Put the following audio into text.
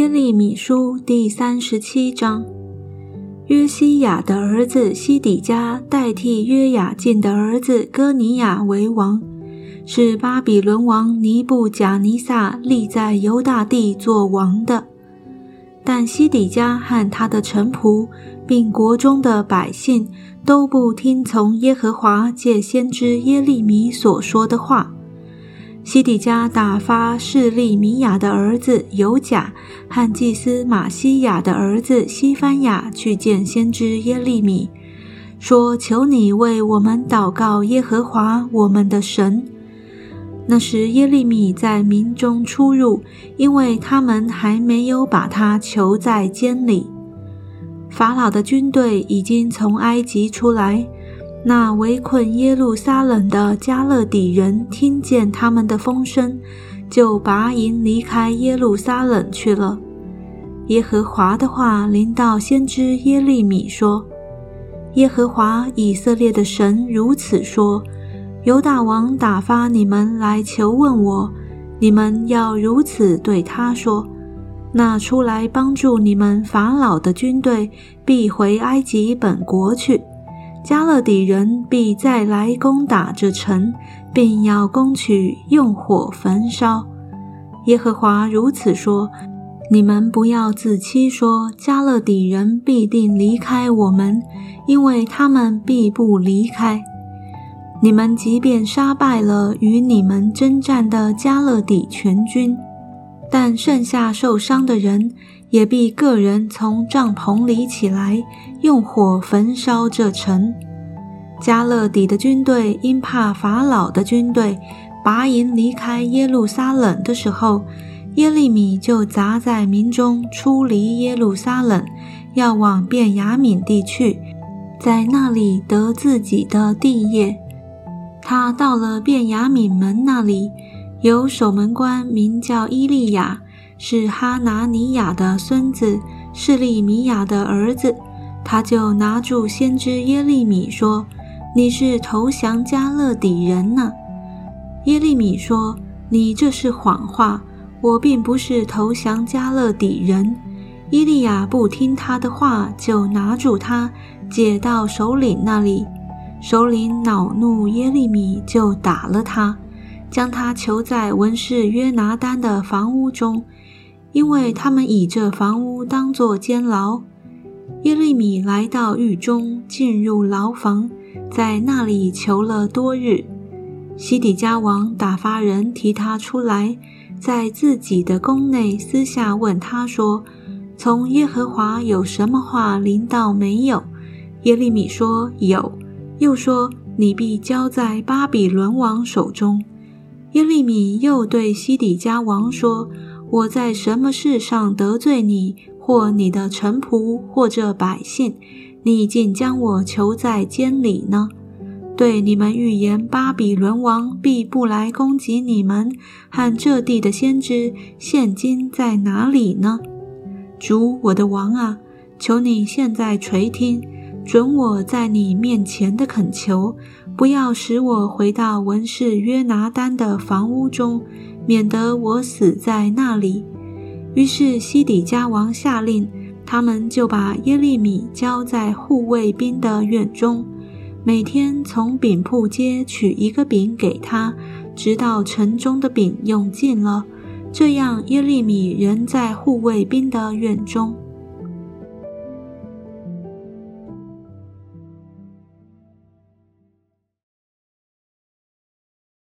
耶利米书第三十七章，约西亚的儿子西底家代替约雅敬的儿子哥尼亚为王，是巴比伦王尼布贾尼撒立在犹大地做王的。但西底家和他的臣仆，并国中的百姓，都不听从耶和华借先知耶利米所说的话。西底家打发示利米亚的儿子尤甲和祭司马西亚的儿子西番雅去见先知耶利米，说：“求你为我们祷告耶和华我们的神。”那时耶利米在民中出入，因为他们还没有把他囚在监里。法老的军队已经从埃及出来。那围困耶路撒冷的加勒底人听见他们的风声，就拔营离开耶路撒冷去了。耶和华的话临到先知耶利米说：“耶和华以色列的神如此说：犹大王打发你们来求问我，你们要如此对他说：那出来帮助你们法老的军队必回埃及本国去。”加勒底人必再来攻打这城，并要攻取，用火焚烧。耶和华如此说：你们不要自欺，说加勒底人必定离开我们，因为他们必不离开。你们即便杀败了与你们征战的加勒底全军，但剩下受伤的人。也必个人从帐篷里起来，用火焚烧这城。加勒底的军队因怕法老的军队，拔营离开耶路撒冷的时候，耶利米就砸在民中，出离耶路撒冷，要往便雅悯地去，在那里得自己的地业。他到了便雅悯门那里，有守门官名叫伊利亚。是哈拿尼亚的孙子，是利米亚的儿子。他就拿住先知耶利米说：“你是投降加勒底人呢？”耶利米说：“你这是谎话，我并不是投降加勒底人。”伊利亚不听他的话，就拿住他，解到首领那里。首领恼怒耶利米，就打了他，将他囚在文士约拿丹的房屋中。因为他们以这房屋当作监牢，耶利米来到狱中，进入牢房，在那里囚了多日。西底家王打发人提他出来，在自己的宫内私下问他说：“从耶和华有什么话临到没有？”耶利米说：“有。”又说：“你必交在巴比伦王手中。”耶利米又对西底家王说。我在什么事上得罪你，或你的臣仆，或者百姓，你竟将我囚在监里呢？对你们预言，巴比伦王必不来攻击你们，和这地的先知，现今在哪里呢？主我的王啊，求你现在垂听，准我在你面前的恳求，不要使我回到文士约拿丹的房屋中。免得我死在那里。于是西底家王下令，他们就把耶利米交在护卫兵的院中，每天从饼铺街取一个饼给他，直到城中的饼用尽了。这样耶利米仍在护卫兵的院中。